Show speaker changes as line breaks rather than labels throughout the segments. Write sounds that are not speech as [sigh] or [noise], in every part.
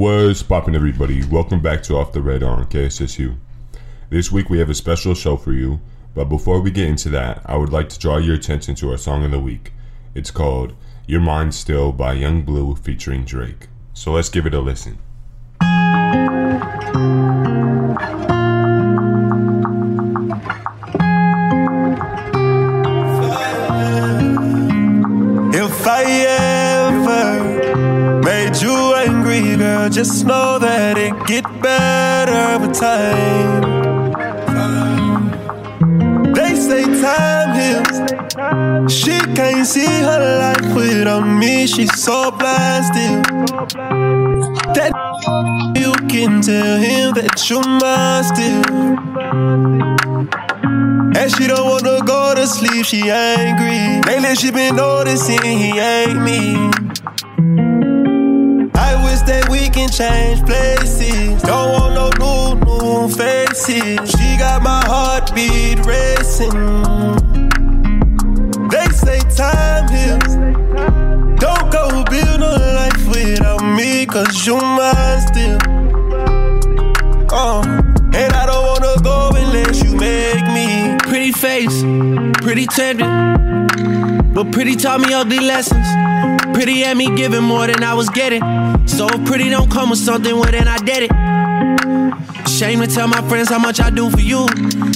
What's poppin', everybody? Welcome back to Off the Radar on KSSU. This week we have a special show for you, but before we get into that, I would like to draw your attention to our song of the week. It's called Your Mind Still by Yung Bleu featuring Drake. So let's give it a listen.
Just know that it get better with time. They say time heals. She can't see her life without me. She's so blasted. That you can tell him that you're mine still. And she don't wanna go to sleep, she angry. Lately she been noticing he ain't me. Wish that we can change places. Don't want no new, new faces. She got my heartbeat racing. They say time heals. Don't go build a life without me, cause you mine still. Uh, and I don't wanna go unless you make me.
Pretty face, pretty tender. But pretty taught me ugly lessons. Pretty had me giving more than I was getting. So if pretty don't come with something, well then I did it. Shame to tell my friends how much I do for you.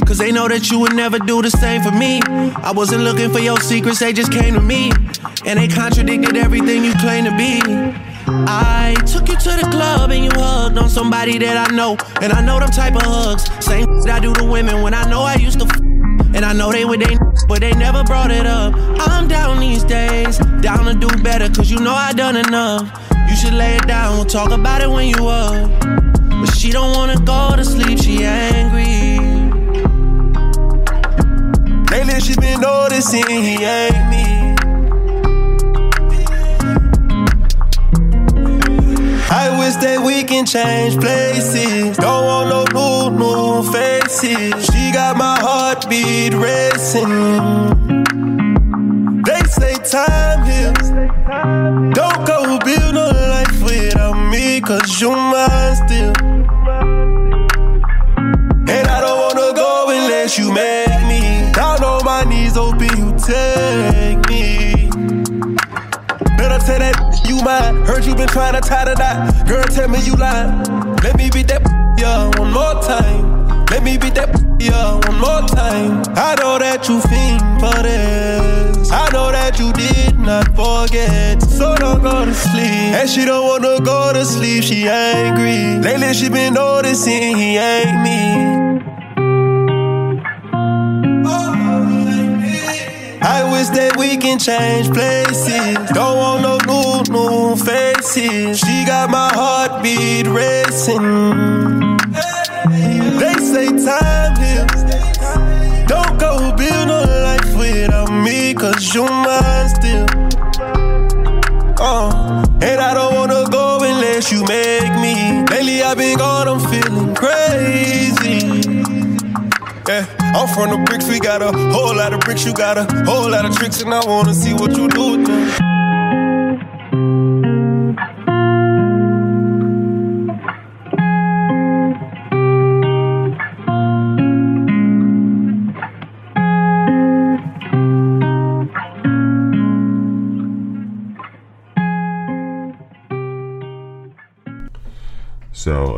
Cause they know that you would never do the same for me. I wasn't looking for your secrets, they just came to me. And they contradicted everything you claim to be. I took you to the club and you hugged on somebody that I know. And I know them type of hugs. Same [laughs] that I do to women when I know I used to. And I know they with they, but they never brought it up. I'm down these days, down to do better, cause you know I done enough. You should lay it down, we'll talk about it when you up. But she don't wanna go to sleep, she angry.
Lately she's been noticing he ain't me. Wish that we can change places. Don't want no new, new faces. She got my heartbeat racing. They say time heals. Don't go build a life without me, cause you mine still. You. Heard you been trying to tie the knot. Girl, tell me you lying. Let me beat that [laughs] yeah one more time. Let me beat that [laughs] yeah one more time. I know that you fiend for this. I know that you did not forget. So don't go to sleep. And she don't wanna go to sleep. She angry. Lately she been noticing he ain't me. I wish that we can change places. Don't want no new, new faces. She got my heartbeat racing. They say time heals. Don't go build a life without me, cause you mine still. Uh, and I don't wanna go unless you make me. Lately I've been gone, I'm feeling crazy. Yeah, I'm from the bricks, we got a whole lot of bricks, you got a whole lot of tricks, and I wanna see what you do with them.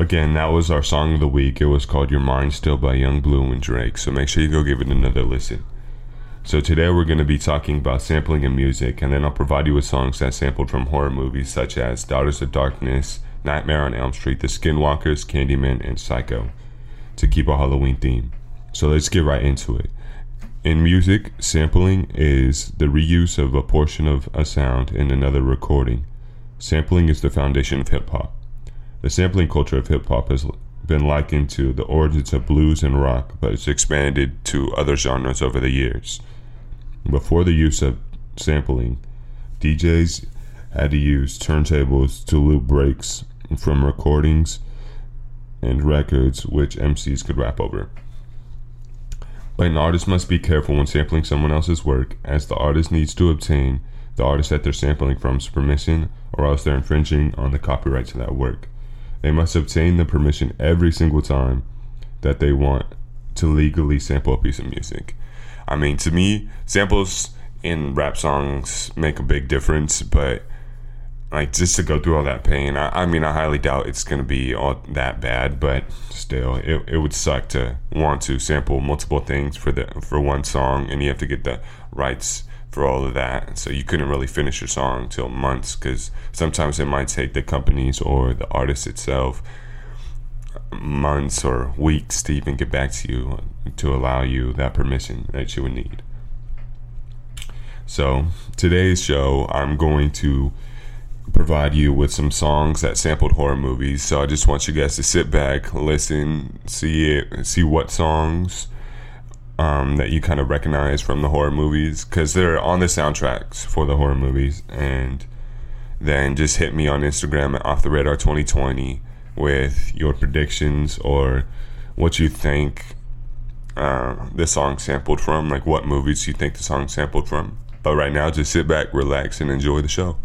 Again, that was our song of the week. It was called Your Mind Still by Yung Bleu and Drake. So make sure you go give it another listen. So today we're going to be talking about sampling in music, and then I'll provide you with songs that sampled from horror movies such as Daughters of Darkness, Nightmare on Elm Street, The Skinwalkers, Candyman, and Psycho, to keep a Halloween theme. So let's get right into it. In music, sampling is the reuse of a portion of a sound in another recording. Sampling is the foundation of hip hop. The sampling culture of hip hop has been likened to the origins of blues and rock, but it's expanded to other genres over the years. Before the use of sampling, DJs had to use turntables to loop breaks from recordings and records which MCs could rap over. But an artist must be careful when sampling someone else's work, as the artist needs to obtain the artist that they're sampling from's permission, or else they're infringing on the copyright to that work. They must obtain the permission every single time that they want to legally sample a piece of music. I mean, to me, samples in rap songs make a big difference, but like just to go through all that pain, I, I mean, I highly doubt it's going to be all that bad, but still, it, it would suck to want to sample multiple things for the for one song, and you have to get the rights for all of that. So you couldn't really finish your song until months because sometimes it might take the companies or the artist itself months or weeks to even get back to you to allow you that permission that you would need. So, today's show, I'm going to provide you with some songs that sampled horror movies. So, I just want you guys to sit back, listen, see it, see what songs um, that you kind of recognize from the horror movies because they're on the soundtracks for the horror movies. And then just hit me on Instagram at off the radar 2020 with your predictions or what you think uh, the song sampled from, like what movies you think the song sampled from. But right now, just sit back, relax, and enjoy the show.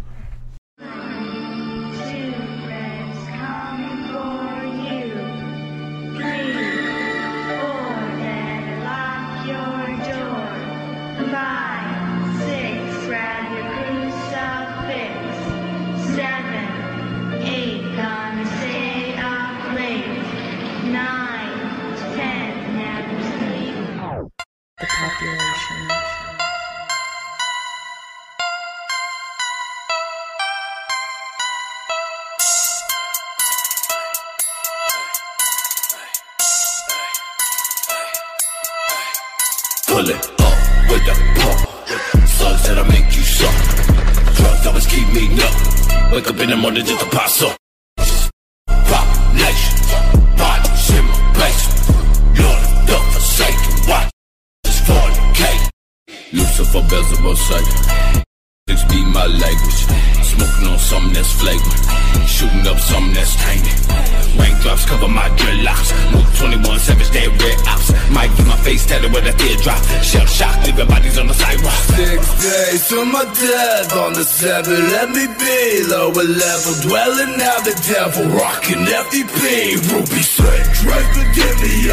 Seven. Let me be lower level, dwelling now the devil. Rocking FDP, ruby sweat. Drake forgive me,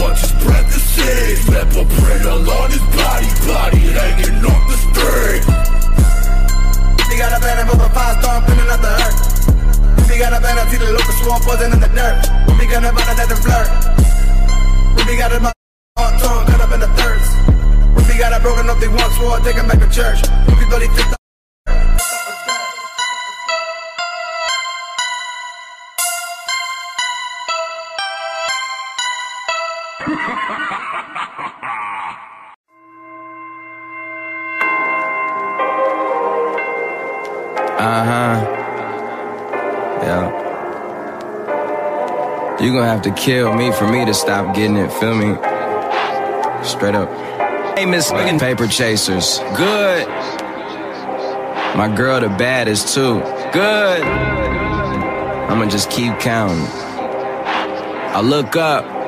wants his breath to save. Pepper print along his body, body hanging off the string. He got a banner of a five star pinning up the earth. He got a banner, see the local swamp wasn't in the dirt. We got a banner that flirt. We got a tongue cut up in the thirds. We got a broken up, they once swore, take him back to church. We thought he
You gonna have to kill me for me to stop getting it, feel me? Straight up. Hey, Miss Paper Chasers. Good. My girl, the baddest, too. Good. I'ma just keep counting. I look up.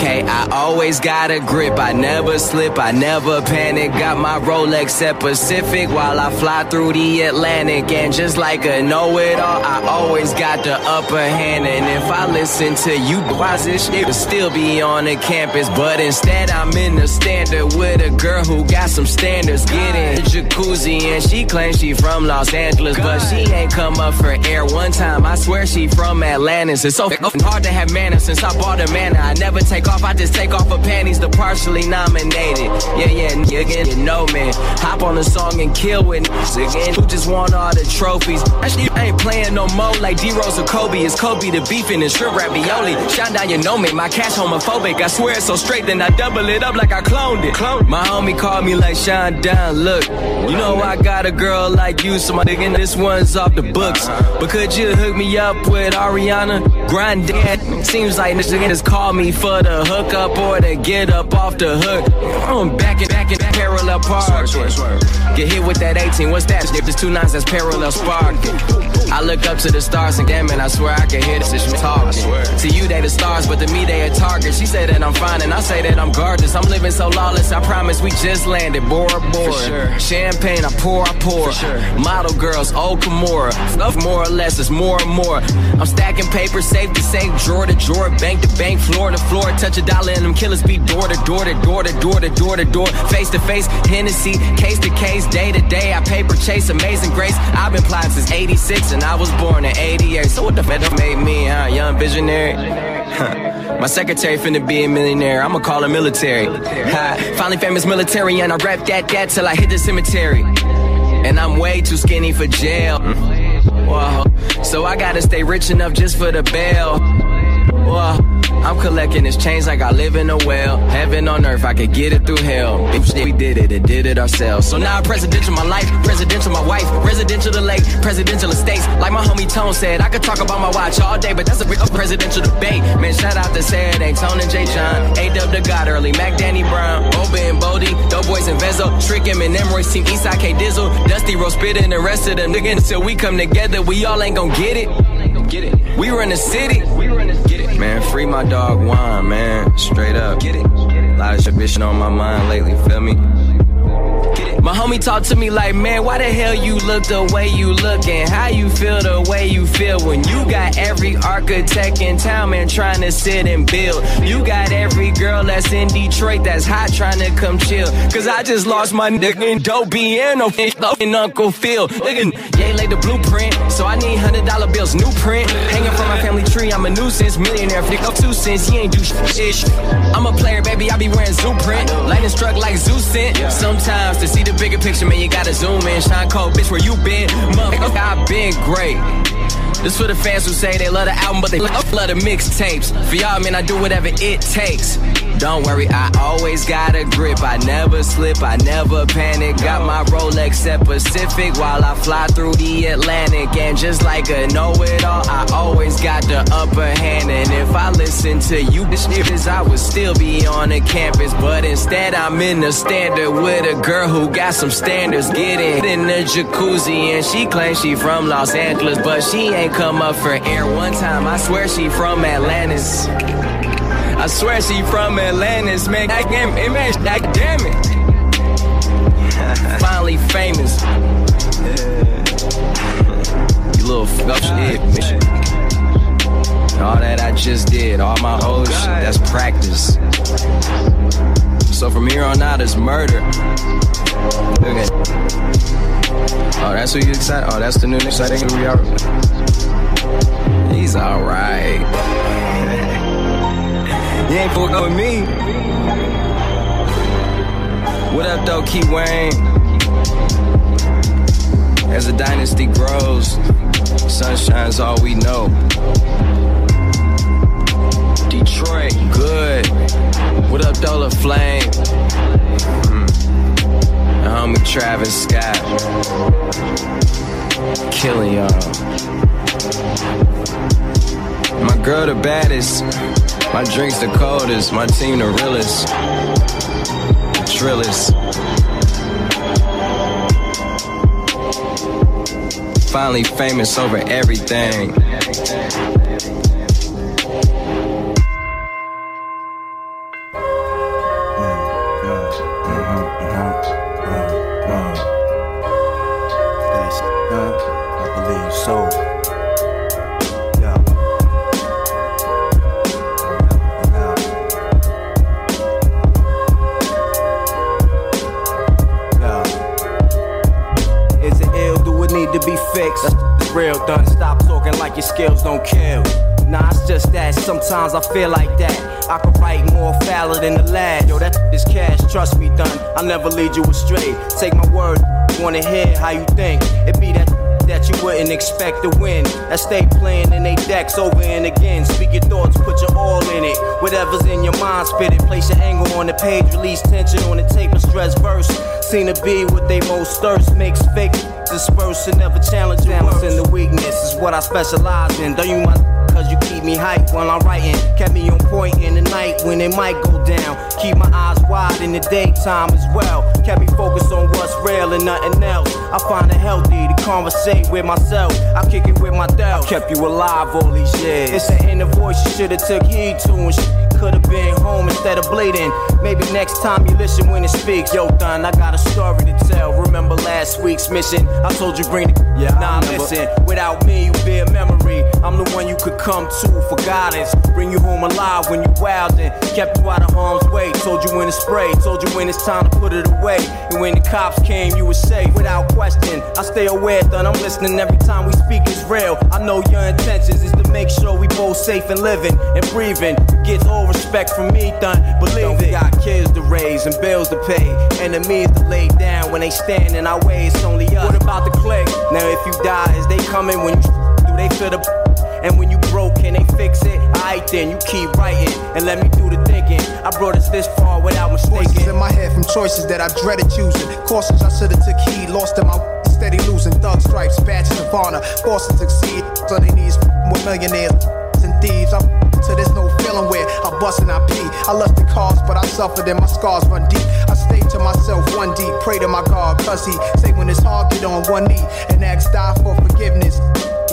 Okay, I always got a grip. I never slip, I never panic. Got my Rolex set Pacific while I fly through the Atlantic. And just like a know it all, I always got the upper hand. And if I listen to you, boys, this shit would still be on the campus. But instead, I'm in the standard with a girl who got some standards. Getting jacuzzi, and she claims she from Los Angeles. But she ain't come up for air one time. I swear she from Atlantis. It's so hard to have manners since I bought a manor. I never take off, I just take off her panties, the partially nominated. Yeah, yeah, nigga, you know me. Hop on the song and kill with niggas again. Who just want all the trophies? Actually, I ain't playing no more like D Rose or Kobe. It's Kobe the beefing and the shrimp ravioli. Shine down, you know me. My cash homophobic. I swear it's so straight, then I double it up like I cloned it. Clone. My homie called me like Shine down. Look, you know I got a girl like you, so my nigga, this one's off the books. But could you hook me up with Ariana Grande? Seems like this nigga just called me for the hook up or to get up off the hook. I'm back and back and back parallel park. Get hit with that 18, what's that? If it's two nines, that's parallel spark. I look up to the stars and damn it, I swear I can hear this bitch talking. To you, they the stars, but to me, they a target. She say that I'm fine, and I say that I'm gorgeous. I'm living so lawless, I promise we just landed. Bora Bora. Sure. Champagne, I pour, I pour. Sure. Model girls, old Kimura. Stuff more or less, it's more and more. I'm stacking paper, safe to safe, drawer to drawer, bank to bank, floor to floor. Touch a dollar, and them killers be door to door to door to door to door to door. Face to face, Hennessy, case to case, day to day. I paper chase, amazing grace. I've been plotting since 86, and I was born in 88. So what the fuck made me, huh? Young visionary. My secretary finna be a millionaire. I'ma call her military. Ha, finally famous military, and I rap that that till I hit the cemetery. And I'm way too skinny for jail. Whoa. So I gotta stay rich enough just for the bail. Whoa. I'm collecting this change like I live in a well. Heaven on earth, I could get it through hell. If we did it and did it ourselves. So now I'm presidential my life, presidential my wife, residential the lake, presidential estates. Like my homie Tone said, I could talk about my watch all day, but that's a real presidential debate. Man, shout out to Sad, ain't Tone and J. John. A Dub the God early, Mac Danny Brown, Oba and Bodie, Doughboys and Vezo, Trick him and Royce team, Eastside K Dizzle, Dusty Rose Spit and the rest of them niggas. Until we come together, we all ain't gon' get it. We run the city. We run the it. Man, free my dog Juan, man. Straight up. Get it. A lot of shit on my mind lately, feel me? My homie talked to me like, man, why the hell you look the way you look and how you feel the way you feel when you got every architect in town, man, trying to sit and build. You got every girl that's in Detroit that's hot trying to come chill. Cause I just lost my nigga in Dobie and in Uncle Phil. Nigga, lay the blueprint, so I need hundred dollar bills, new print. Hanging from my family tree, I'm a nuisance, millionaire, flick up two cents, he ain't do shit. I'm a player, baby, I be wearing zoo print. Lightning struck like Zeus sent. Sometimes to see the bigger picture, man, you gotta zoom in. Shine cold, bitch, where you been? Motherfucker, I've been great. This for the fans who say they love the album, but they love the mixtapes. For y'all, man, I do whatever it takes. Don't worry, I always got a grip. I never slip, I never panic. Got my Rolex at Pacific while I fly through the Atlantic. And just like a know it all, I always got the upper hand. And if I listen to you, bitches, I would still be on the campus. But instead, I'm in the standard with a girl who got some standards. Getting in the jacuzzi, and she claims she from Los Angeles, but she ain't come up for air one time. I swear she from Atlantis. I swear she from Atlantis, man. That damn it, man. That damn it. Finally famous. you little fuck oh, shit, mission. All that I just did, all my whole shit, that's practice. So from here on out, it's murder. Okay. Oh, that's what you excited? Oh, that's the new exciting we are. He's alright. he ain't fucking with me. What up, though, Key Wane? As the dynasty grows, sunshine's all we know. Detroit, good. What up, Dola Flame? Mm. The homie Travis Scott. Killing y'all. My girl the baddest, my drinks the coldest, my team the realest, the trillest. Finally famous over everything.
Sometimes I feel like that. I could write more foul than the lad. Yo, that is cash, trust me, done. I'll never lead you astray. Take my word, wanna hear how you think. It be that that you wouldn't expect to win. That stay playing in they decks over and again. Speak your thoughts, put your all in it. Whatever's in your mind, spit it. Place your angle on the page, release tension on the tape, and stress verse. Seen to be what they most thirst makes fake disperse and never challenge balance and the weakness is what I specialize in. Don't you you keep me hype while I'm writing. Kept me on point in the night when it might go down. Keep my eyes wide in the daytime as well. Kept me focused on what's real and nothing else. I find it healthy to conversate with myself. I kick it with my doubt. Kept you alive all these years. It's an inner voice you should've took heed to and shit could've been home instead of bleeding. Maybe next time you listen when it speaks. Yo, Don, I got a story to tell. Remember last week's mission? I told you bring the. Yeah, nah, listen. Without me, you be a memory. I'm the one you could come to for guidance. Bring you home alive when you wildin'. Kept you out of harm's way. Told you when to spray. Told you when it's time to put it away. And when the cops came, you were safe without question. I stay aware, Don. I'm listening every time we speak It's real. I know your intentions is to make sure we both safe and living and breathing. Gets all respect from me, done. Believe it. Got kids to raise and bills to pay. Enemies to lay down when they stand in our way. It's only us. What about the click? Now if you die, is they coming when you do they feel the and when you broke, can they fix it? Alright then, you keep writing and let me do the thinking. I brought us this far without mistaking.
Voices in my head from choices that I dreaded choosing. Courses I should've took heed, lost in my steady losing. Thug stripes, badges of honor, forced to succeed. So they need with millionaires and thieves. I'm to there's no feeling where I bust and I pee. I left the cause, but I suffered and my scars run deep. I stay to myself one deep, pray to my God, cause he say when it's hard, get on one knee and ask die for forgiveness.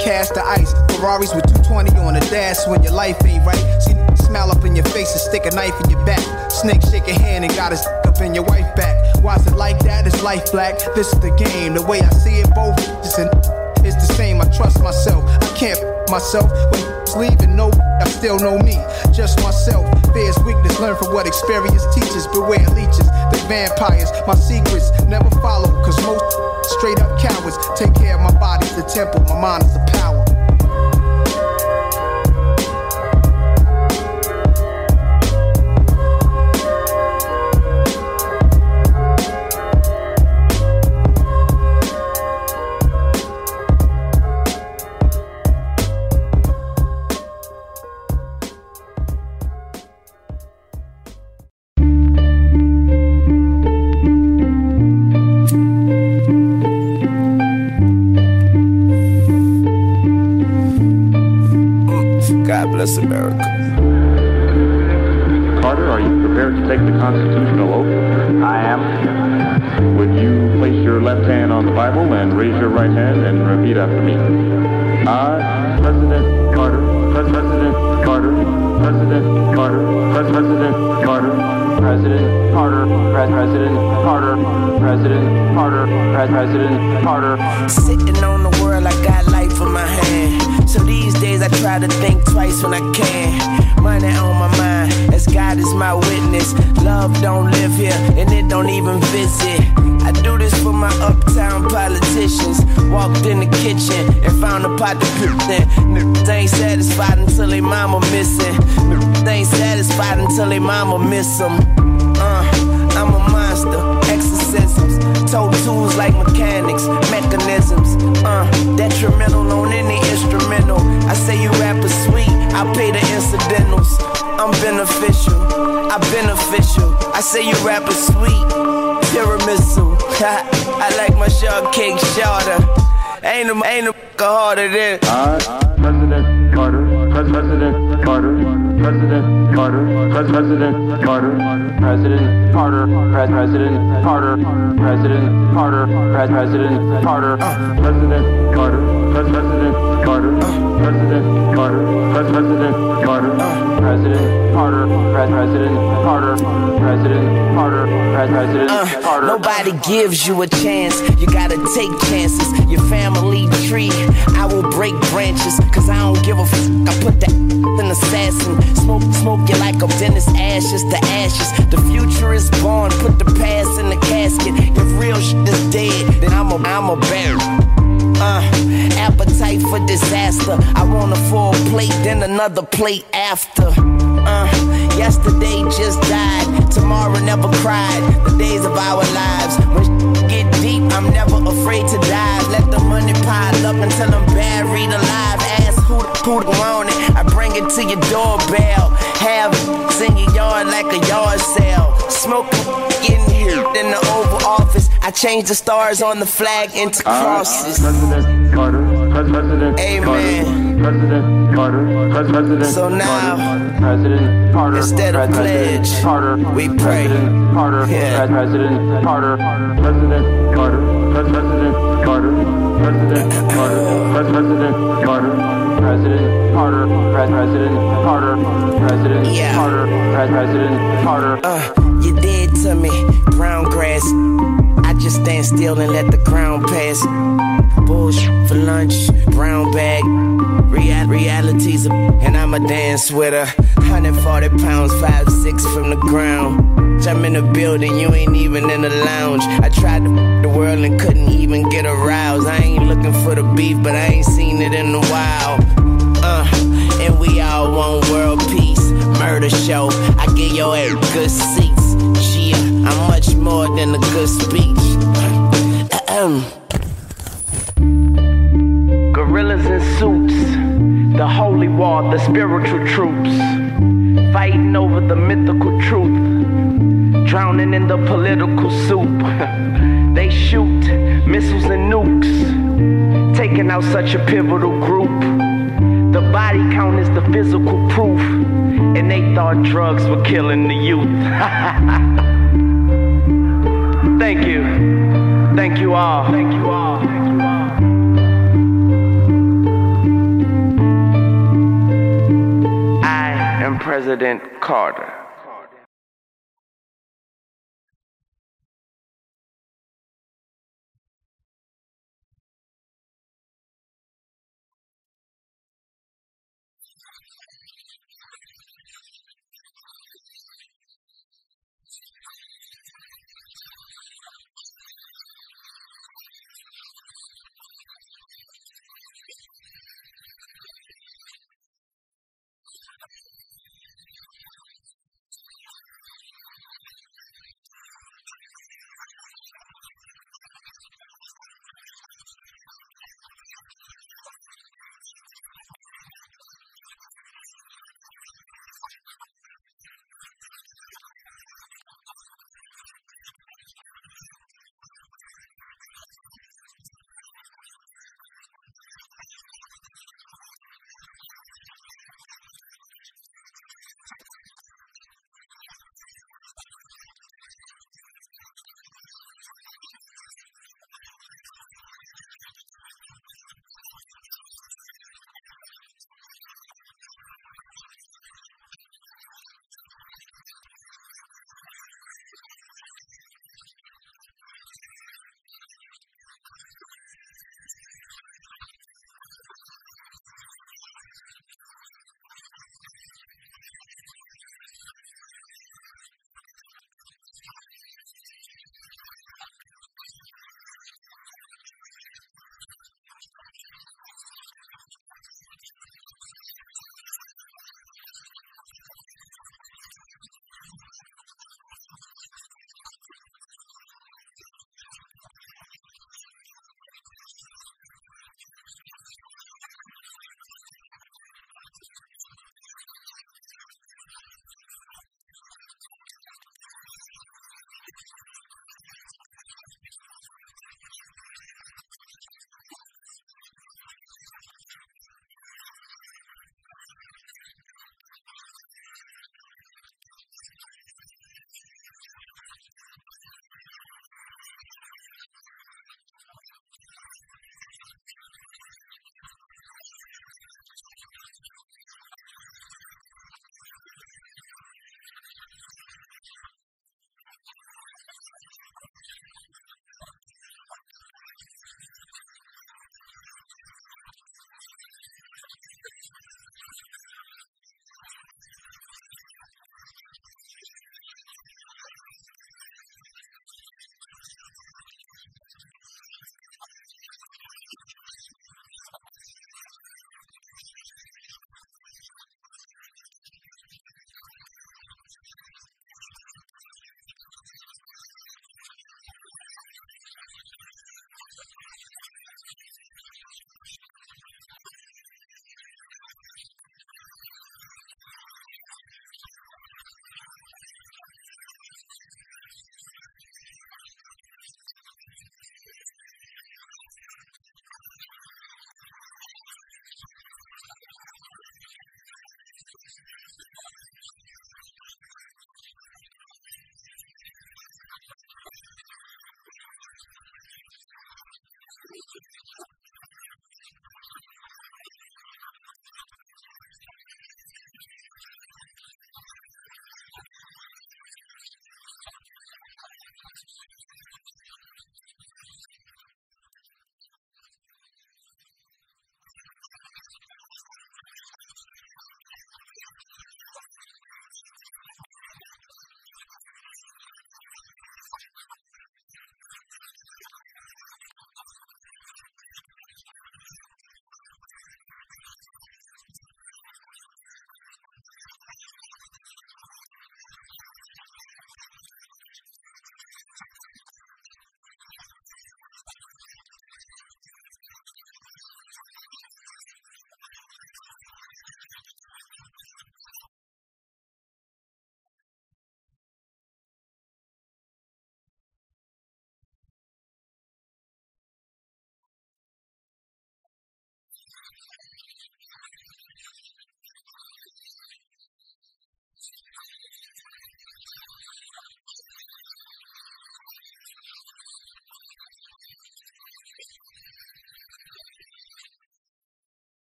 Cast the ice, Ferraris with 220 on the dash when your life ain't right. See, smile up in your face and stick a knife in your back. Snake shake your hand and got his up in your wife back. Why is it like that? It's life black. This is the game. The way I see it, both is the same. I trust myself. I can't myself when leaving. No, I still know me, just myself. Fear's weakness, learn from what experience teaches. Beware leeches, the vampires. My secrets never follow, cause most straight up cowards take care of my body, the temple, my mind is the power.
Bless America.
Carter, are you prepared to take the constitutional oath?
I am.
Would you place your left hand on the Bible and raise your right hand and repeat after me? I, President Carter, President Carter, President Carter, President Carter,
President Carter, President Carter, President Carter, President Carter.
Sitting on world, I got life in my hand. So these days I try to think twice when I can. Money on my mind, as God is my witness. Love don't live here, and it don't even visit. I do this for my uptown politicians. Walked in the kitchen and found a pot to cook then. Niggas ain't satisfied until they mama missing. They ain't satisfied until they mama miss them. Uh, I'm a monster, exorcisms. Toe tools like mechanics. Uh, detrimental on any instrumental. I say you rap rappers sweet, I pay the incidentals. I'm beneficial, I beneficial. I say you rap rappers sweet, tiramisu. [laughs] I like my shortcake shorter. Ain't a, ain't a harder than.
I, President Carter, President Carter, President Carter, President Carter,
President Carter, President Carter, President Carter, President Carter,
President Carter, President Carter, President Carter, President Carter,
President Carter, President Carter, President Carter, President uh, Carter.
Nobody gives you a chance, you gotta take chances. Your family tree, I will break branches, cause I don't give a f. I put that in assassin. Smoke, smoke you like a Dennis ashes to ashes. The future is born, put the past in the casket. If real shit is dead, then I'm a, I'm a bear. Uh, appetite for disaster. I want a full plate, then another plate after. Uh, yesterday just died, tomorrow never cried. The days of our lives. When get deep, I'm never afraid to dive. Let the money pile up until I'm buried alive. Who who it. I bring it to your doorbell. Have it in your yard like a yard sale. Smoking getting here in the Oval Office. I change the stars on the flag into uh, crosses.
President Carter, President
Amen.
President Carter, Pres-
So now,
Carter, President Carter,
instead of
President
pledge,
Carter,
we pray.
President Carter,
Yeah.
President Carter, President Carter, Pres- President Carter, President Carter, President Carter,
President Carter, Pres- President Carter, President. Carter, Pres- President Carter.
Uh, you did to me, brown grass. I just stand still and let the ground pass. Bullshit for lunch, brown bag. Real- realities, and I'ma dance with her. 140 pounds, 5 6 from the ground. I'm in the building, you ain't even in the lounge. I tried to the world and couldn't even get aroused. I ain't looking for the beef, but I ain't seen it in a while. Uh, and we all want world peace. Murder show, I give your ass good seats. I'm much more than a good speech. Ahem. Gorillas in suits, the holy war, the spiritual troops, fighting over the mythical truth, drowning in the political soup. [laughs] they shoot missiles and nukes, taking out such a pivotal group. The body count is the physical proof, and they thought drugs were killing the youth. [laughs] Thank you. Thank you all. Thank you all. Thank you all. I am President Carter.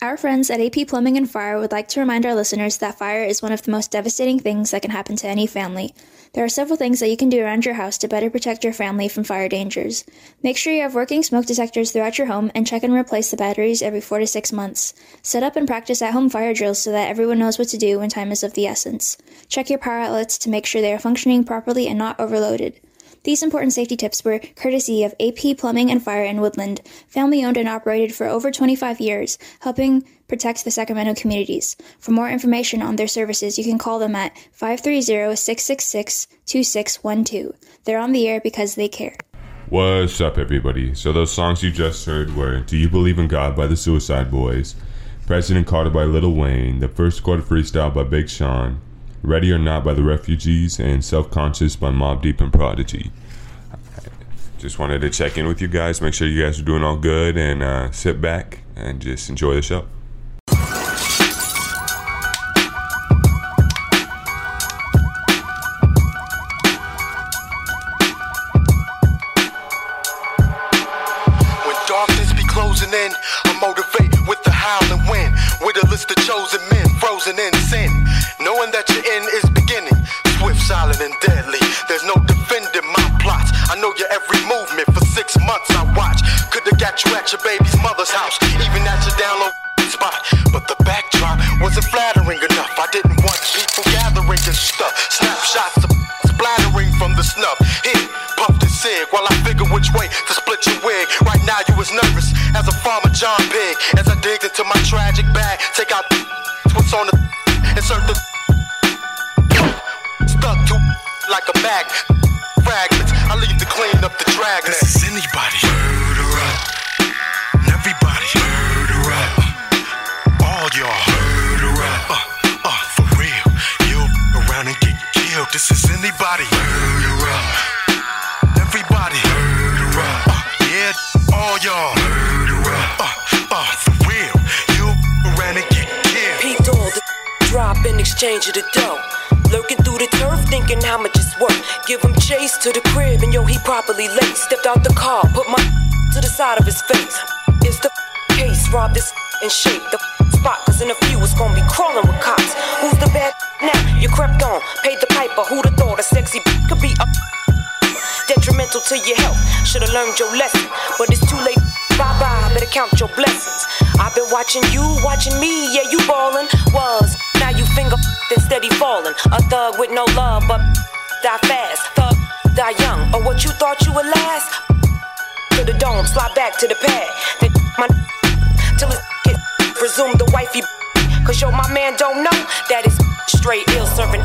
Our friends at AP Plumbing and Fire would like to remind our listeners that fire is one of the most devastating things that can happen to any family. There are several things that you can do around your house to better protect your family from fire dangers. Make sure you have working smoke detectors throughout your home and check and replace the batteries every four to six months. Set up and practice at home fire drills so that everyone knows what to do when time is of the essence. Check your power outlets to make sure they are functioning properly and not overloaded. These important safety tips were courtesy of AP Plumbing and Fire in Woodland, family owned and operated for over 25 years, helping protect the Sacramento communities. For more information on their services, you can call them at 530 666 2612. They're on the air because they care.
What's up, everybody? So, those songs you just heard were Do You Believe in God by the Suicide Boys, President Carter by Lil Wayne, The First Quarter Freestyle by Big Sean, Ready or Not by the Fugees, and Self Conscious by Mobb Deep and Prodigy. Just wanted to check in with you guys, make sure you guys are doing all good, and uh, sit back and just enjoy the show.
Into my tragic
exchange of the dough. Lurking through the turf, thinking how much it's worth. Give him chase to the crib, and yo, he properly late. Stepped out the car, put my to the side of his face. It's the case, robbed this and shape the spot, cause in a few it's gonna be crawling with cops. Who's the bad now? You crept on, paid the piper. Who'd have thought a sexy could be a Detrimental to your health. Should've learned your lesson, but it's too late. Bye bye, better count your blessings. I've been watching you, watching me, yeah, you ballin'. Was, now you finger steady falling. A thug with no love, but die fast. Thug, die young. Or what you thought you would last? To the dome, slide back to the pad. Then my till it get presume the wifey. Cause yo, my man don't know that it's straight ill serving.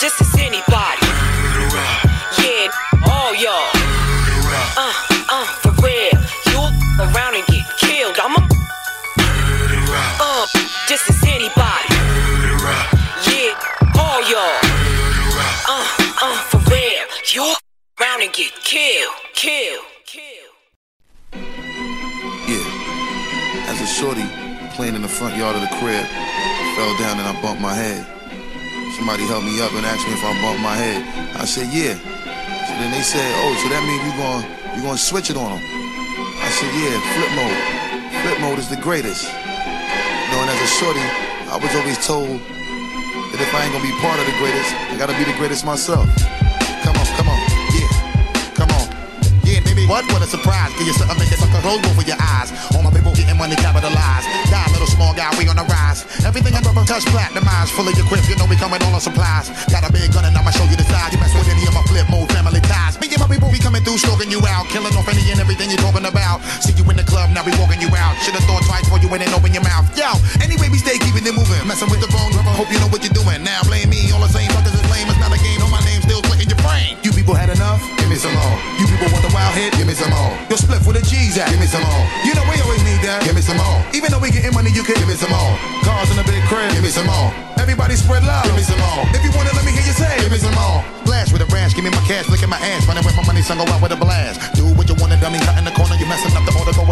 This is anybody. Yeah, all y'all. Around and get killed. I'm a. Uh, this is anybody. Yeah, all y'all. Uh, uh, for real. You're around and get killed. Kill.
Yeah. As a shorty playing in the front yard of the crib, fell down and I bumped my head. Somebody helped me up and asked me if I bumped my head. I said, yeah. So then they said, oh, so that means you going you gonna switch it on them. I said, yeah, flip mode. Flip mode is the greatest. You and as a shorty, I was always told that if I ain't gonna be part of the greatest, I gotta be the greatest myself. Come on, come on, yeah, come on. Yeah, baby. What? What a surprise. Give you something, it sucker close both of your eyes. All my people getting money capitalized. Die, little small guy, we on the rise. Everything I rubber touch platinumized. Full of your quips, you know we coming all on supplies. Got a big gun and I'ma show you the size. You mess with any of my flip mode family ties. Me and my people be coming through, stalking you out. Killing off any and everything you're talking about. See you in the club, now we walking you out. Should've thought twice before you went and open your mouth. Yo, anyway, we stay keeping it moving. Messing with the phone, I hope you know what you're doing. Now blame me, all the same fuckers is lame. It's not a game, no, my name's still clicking your brain. You people had enough? Give me some more. You people want the wild hit? Give me some more. Your split with the G's at? Give me some more. You know we always need that? Give me some more. Even though we getting money, you can give me some more. Cars in a big crib? Give me some more. Everybody spread love? Give me some more. If you wanna let me hear you say, give me some more. Blast with a branch, give me my cash, look at my ass, running with my money, son, go out with a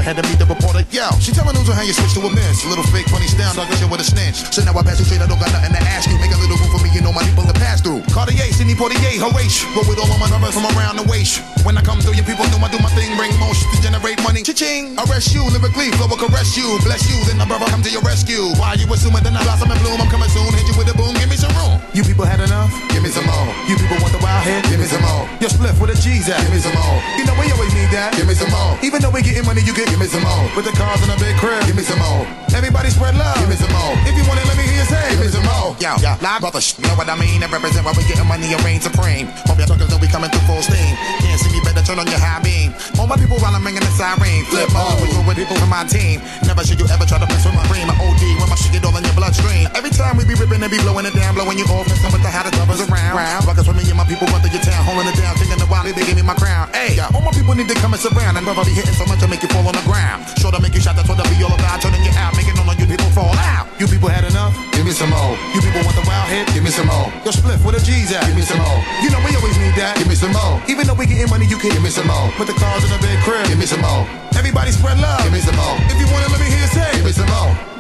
ahead to meet the reporter. Yo, she tell me news on how you switch to a miss. A little fake funny style, talk shit with a snitch. So now I pass you straight, I don't got nothing to ask you. Make a little room for me, you know my people to pass through. Cartier, Sidney Poitier, Horatio. Roll with all of my numbers from around the waist. When I come through, your people know I do my thing, bring motion to generate money. Cha-ching, arrest you, lyrically, flow will caress you. Bless you, then the brother come to your rescue. Why you assuming that I blossom and bloom? I'm coming soon, hit you with a boom, give me some room. You people had enough? Give me some more. You people want the wild head? Give me some more. Your spliff with a G's at? Give me some more. You know we always need that? Give me some more. Even though we getting money, you can give me some more. With the cars and a big crib? Give me some more. Everybody spread love? Give me some more. If you want it, let me hear you say. Give me some more. Yo, yo, live brother, sh- you know what I mean? I represent why we getting money and reign supreme. Hope your truckers know be coming through full steam. Can't see me better, turn on your high beam. All my people while I'm ringing the siren. Flip we go with people from my team. Never should you ever try to mess with my brain. My OD when my shit get all in your bloodstream. Every time we be ripping and be blowing it down, blowing you off, messing with the hottest lovers around. Rockers with me and my people run through your town, holding it down, thinking the wild they give me my crown. Hey, all my people need to come and surround, and brother be hitting so much to make you fall on the ground. Sure to make you shot, that's what I be all about, turning you out, making all of you people fall out. You people had enough? Give me some more. You people want the wild hit? Give me some more. Your spliff with a G's at? Give me some more. You know we always need that. Give me some more. Even though we getting money, you can give me some more. Put the cars in a big crib. Give me some more. Everybody spread love. Give me some more. If you want it, let me hear you say. Give me some more.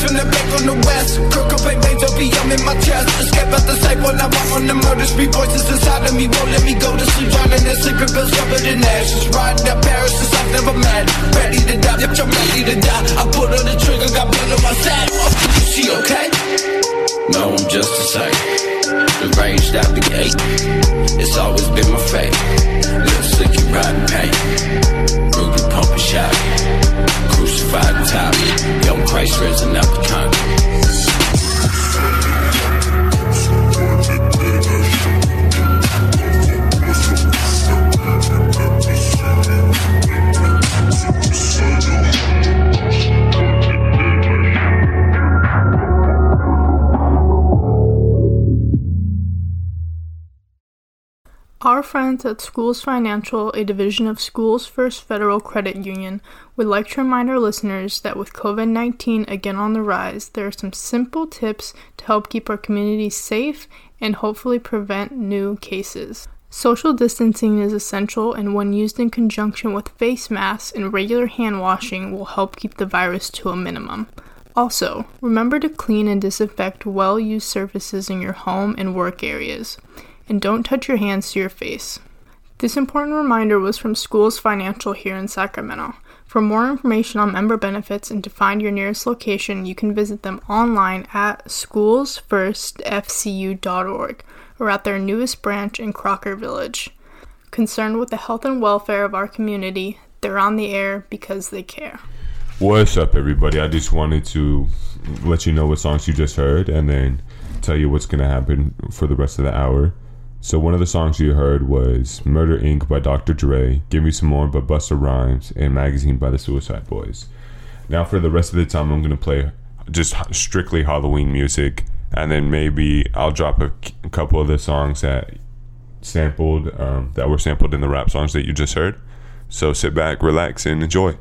From the back on the west. Crook up and veins, opium in my chest. Escape out the sight when I walk on the murder street. Voices inside of me won't let me go to sleep. Drowning in sleeping pills covered in ashes. Riding up Paris since I've never met. Ready to die, yep, I'm ready to die. I put on the trigger, got blood on my saddle. Is she okay?
No, I'm just a sight. Arranged out the gate. It's always been my fate. Little slicky riding pain. Ruby pumping shot. Crucified top. Young Christ risen out the concrete.
Our friends at Schools Financial, a division of SchoolsFirst Federal Credit Union, would like to remind our listeners that with COVID 19 again on the rise, there are some simple tips to help keep our communities safe and hopefully prevent new cases. Social distancing is essential, and when used in conjunction with face masks and regular hand washing, will help keep the virus to a minimum. Also, remember to clean and disinfect well used surfaces in your home and work areas and don't touch your hands to your face. This important reminder was from Schools Financial here in Sacramento. For more information on member benefits and to find your nearest location, you can visit them online at schoolsfirstfcu.org or at their newest branch in Crocker Village. Concerned with the health and welfare of our community, they're on the air because they care.
What's up, everybody? I just wanted to let you know what songs you just heard and then tell you what's going to happen for the rest of the hour. So, one of the songs you heard was Murder Ink by Dr. Dre, Give Me Some More by Busta Rhymes, and Magazine by the Suicide Boys. Now for the rest of the time, I'm gonna play just strictly Halloween music, and then maybe I'll drop a couple of the songs that sampled um, that were sampled in the rap songs that you just heard. So sit back, relax, and enjoy.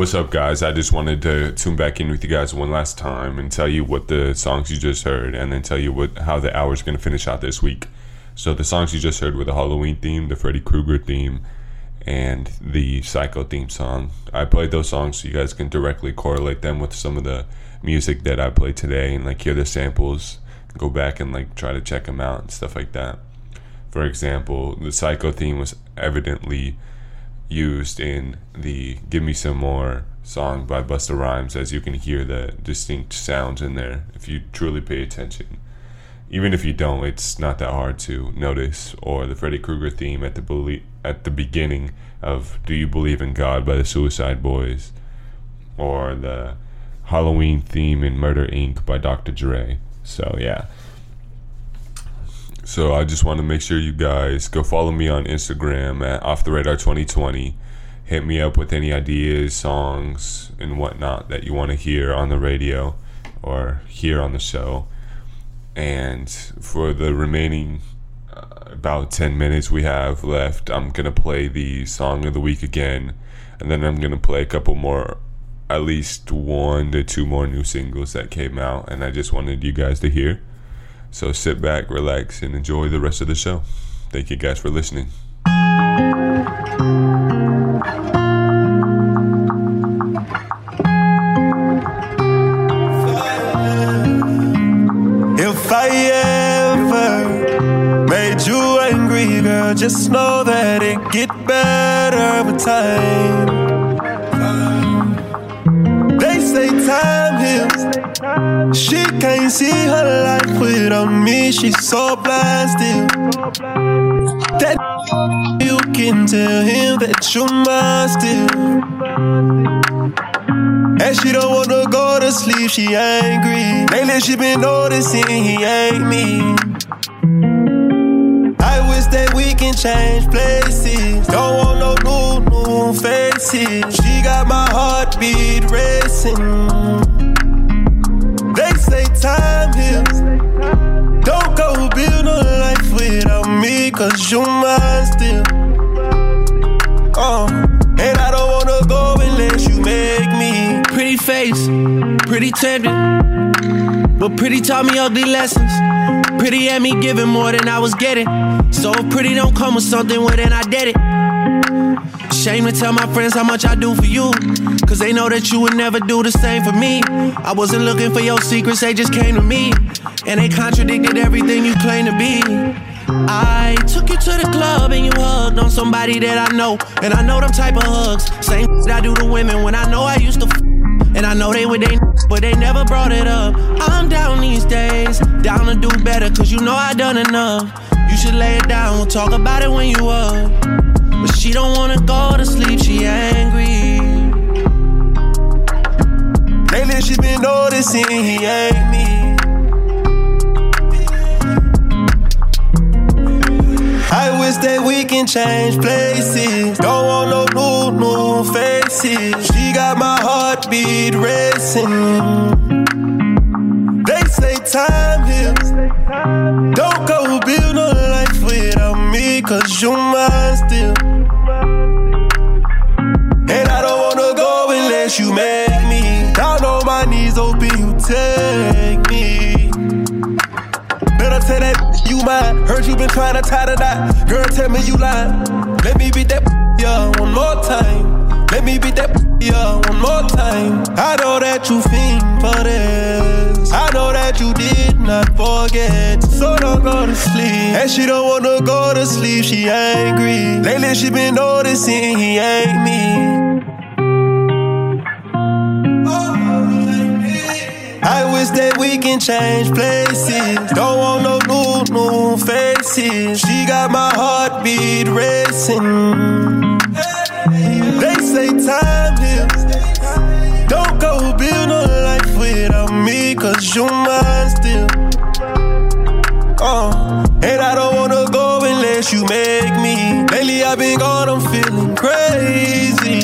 What's up, guys? I just wanted to tune back in with you guys one last time and tell you what the songs you just heard, and then tell you what how the hour's going to finish out this week. So the songs you just heard were the Halloween theme, the Freddy Krueger theme, and the Psycho theme song. I played those songs so you guys can directly correlate them with some of the music that I played today and like hear the samples, go back and like try to check them out and stuff like that. For example, the Psycho theme was evidently used in the Give Me Some More song by Busta Rhymes, as you can hear the distinct sounds in there if you truly pay attention. Even if you don't, it's not that hard to notice. Or the Freddy Krueger theme at the belie- at the beginning of "Do You Believe in God" by the Suicide Boys, or the Halloween theme in Murder Ink by Dr. Dre. So yeah. So I just want to make sure you guys go follow me on Instagram at Off the Radar 2020. Hit me up with any ideas, songs, and whatnot that you want to hear on the radio or hear on the show. And for the remaining uh, about 10 minutes we have left, I'm going to play the song of the week again. And then I'm going to play a couple more, at least one to two more new singles that came out. And I just wanted you guys to hear. So sit back, relax, and enjoy the rest of the show. Thank you guys for listening.
If I ever made you angry, girl, just know that it get better with time. They say time heals. She can't see her life without me. She's so still. That you can tell him that you're mine still. And she don't wanna go to sleep, she angry. Lately she been noticing he ain't me. I wish that we can change places. Don't want no new, new faces. She got my heartbeat racing. Say time heals. Don't go build a life without me, cause you mine still. Uh, and I don't wanna go unless you make me.
Pretty face, pretty tempting. But pretty taught me ugly lessons. Pretty had me giving more than I was getting. So pretty don't come with something, well then I did it. Shame to tell my friends how much I do for you. Cause they know that you would never do the same for me. I wasn't looking for your secrets, they just came to me. And they contradicted everything you claim to be. I took you to the club and you hugged on somebody that I know. And I know them type of hugs. Same [laughs] that I do to women when I know I used to f- [laughs] And I know they with they but they never brought it up. I'm down these days, down to do better, cause you know I done enough. You should lay it down, we'll talk about it when you up. But she don't wanna go to sleep, she angry.
Lately she been noticing he ain't me. I wish that we can change places. Don't want no new, new faces. She got my heartbeat racing. They say time heals. Don't go build a life cause you mine still. And I don't wanna go unless you make me. Down on my knees, hoping you take me. Better tell that you mine. Heard you been trying to tie the knot. Girl, tell me you lying. Let me beat that [laughs] yeah one more time. Let me beat that yeah one more time. I know that you fiend for this. I know that you did not forget. So don't go to sleep. And she don't wanna go to sleep. She angry. Lately she been noticing he ain't me. I wish that we can change places. Don't want no new, new faces. She got my heartbeat racing. They say time you mine still. Uh, and I don't wanna go unless you make me. Lately I've been gone, I'm feeling crazy.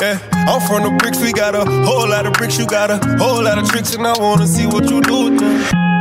Yeah, I'm from the bricks, we got a whole lot of bricks, you got a whole lot of tricks, and I wanna see what you do with them.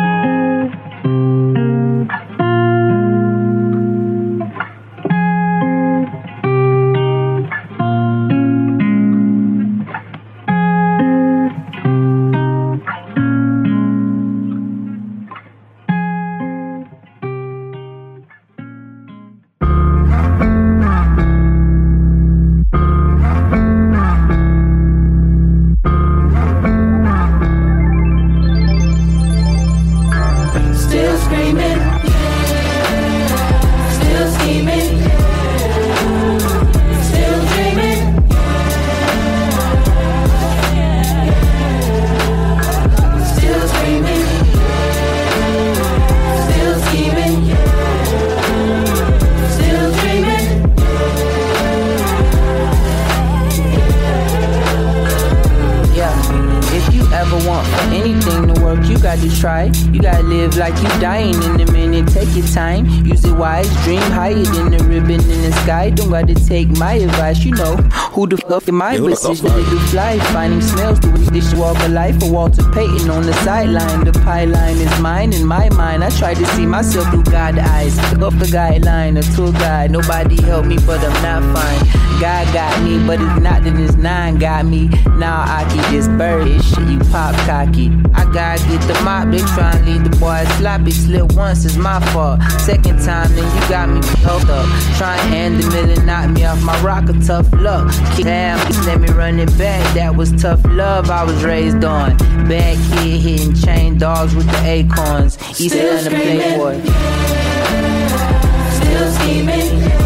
The fuck am I? But since the little fly, finding smells to this walk of life. For Walter Payton on the sideline. The pie is mine in my mind. I try to see myself through God's eyes. Pick Up the guideline, a tour guide. Nobody helped me, but I'm not fine. God got me, but it's not that this nine got me. Now I keep this bird. this Shit, you pop cocky. I gotta get the mop. They try and leave the boy sloppy. Slip once it's my fault. Second time, then you got me held up. Try and hand the middle, knock me off my rock. rocker. Tough luck. Damn, let me run it back. That was tough love I was raised on. Bad kid hitting chain dogs with the acorns. East End of Playboy.
Still scheming.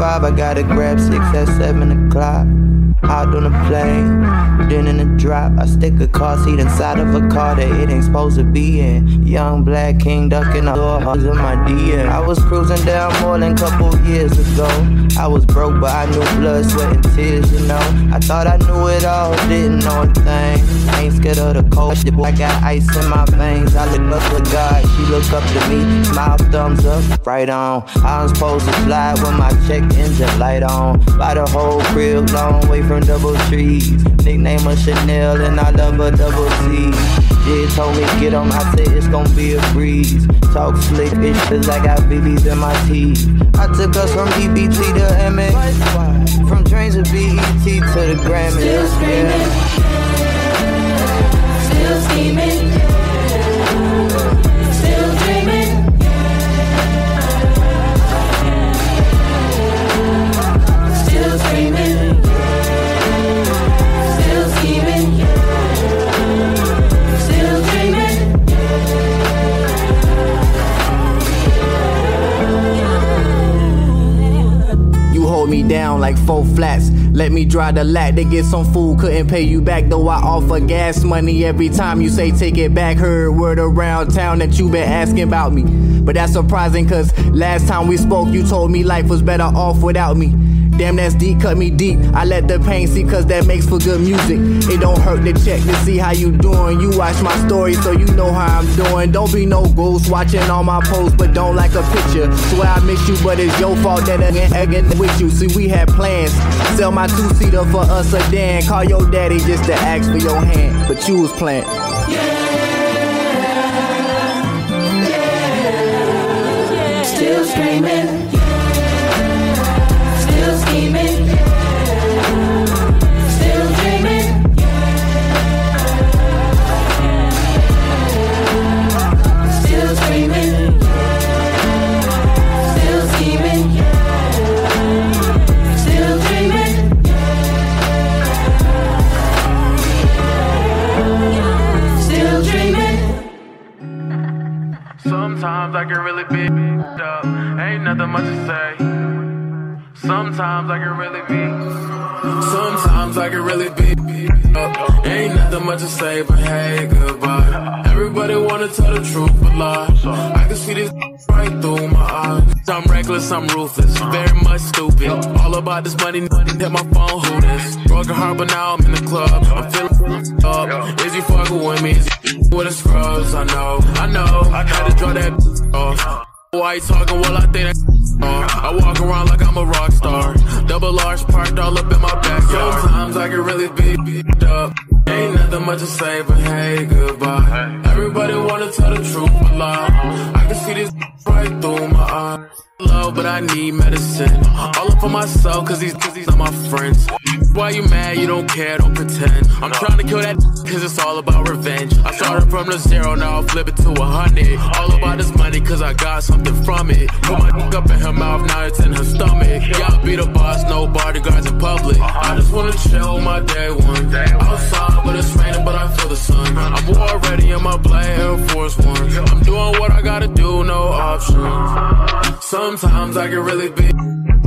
Five, I gotta grab six at seven o'clock. Out on a plane, then in a drop, I stick a car seat inside of a car that it ain't supposed to be in. Young black king ducking the door, hugs in my DM. I was cruising down more than a couple years ago. I was broke, but I knew blood, sweat, and tears, you know. I thought I knew it all, didn't know a thing. Ain't scared of the cold, I got ice in my veins. I look up to God, she look up to me. Smile, thumbs up, right on. I'm supposed to fly with my check engine light on. By the whole crib, long way from double trees. Nickname her Chanel, and I love her double C. Jid told me get on, I said it's gonna be a breeze. Talk slick, bitch, cause I got BBs in my teeth. I took us from EBT to MX. From trains to BET to the Grammys.
Still screaming. Still
down like four flats. Let me dry the lat. They get some food, couldn't pay you back. Though I offer gas money every time you say take it back. Heard word around town that you been asking about me. But that's surprising, cause last time we spoke, you told me life was better off without me. Damn, that's deep, cut me deep. I let the pain see, cause that makes for good music. It don't hurt to check to see how you doing. You watch my story, so you know how I'm doing. Don't be no ghost watching all my posts, but don't like a picture. Swear I miss you, but it's your fault that I ain't egging with you. See, we had plans. Sell my two seater for a sedan. Call your daddy just to ask for your hand, but you was playing.
Yeah! Yeah! Still screaming.
I can really be up. Ain't nothing much to say. Sometimes I can really be. Sometimes I can really be up. Ain't nothing much to say, but hey, goodbye. Everybody wanna tell the truth, but lie. I can see this right through my eyes. I'm reckless, I'm ruthless, very much stupid. All about this money, nothing hit my phone, who this? Broken heart, but now I'm in the club. I'm feeling up. Is you fucking with me? Is you with the scrubs? I know, I know. I had to draw that off. Why you talking? Well, I think that. I walk around like I'm a rock star. Double large parked all up in my backyard. Sometimes I can really be beat up. Ain't nothing much to say, but hey, goodbye. Everybody wanna tell the truth, but lie. I can see this [laughs] right through my eyes. Low, but I need medicine. All up for myself, cause these, cause these are my friends. Why you mad? You don't care, don't pretend. I'm trying to kill that [laughs] cause it's all about revenge. I started from the zero, now I'll flip it to a hundred. All about this money cause I got something from it. Put my dick up in her mouth, now it's in her stomach. Yeah, I'll be the boss, no bodyguards in public. I just wanna chill my day one. Outside, but it's raining, but I feel the sun. I'm already in my black Air Force One. I'm doing what I gotta do, no options. Sometimes I can really be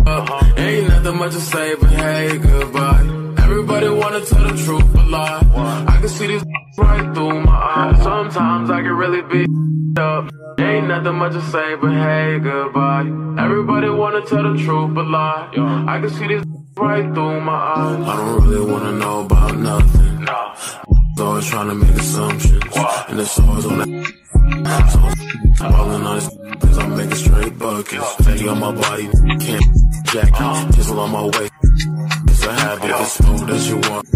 up. Ain't nothing much to say, but hey, goodbye. Everybody wanna tell the truth, but lie. I can see these right through my eyes. Sometimes I can really be up. Ain't nothing much to say, but hey, goodbye. Everybody wanna tell the truth, but lie. I can see these right through my eyes. I don't really wanna know about nothing. Always trying to make assumptions, and it's always on that. So balling on this, cause I'm making straight buckets. Fatty on my body, can't jacket, jizzle on my waist. It's a habit, it's smooth as you want.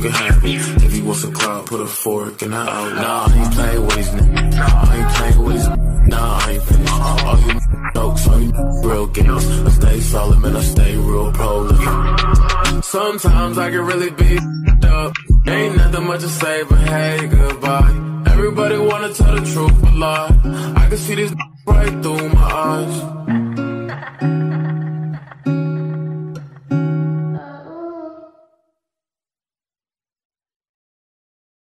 Can have it. If you want some clout, put a fork in her out. Nah, I ain't playing with these niggas. Nah, I ain't playing with these Nah, I ain't finished. All you jokes, all you real games. I stay solid, man, I stay real prolific. Sometimes I can really be up. Ain't nothing much to say but hey, goodbye. Everybody wanna tell the truth a lot. I can see this [laughs] right through my eyes.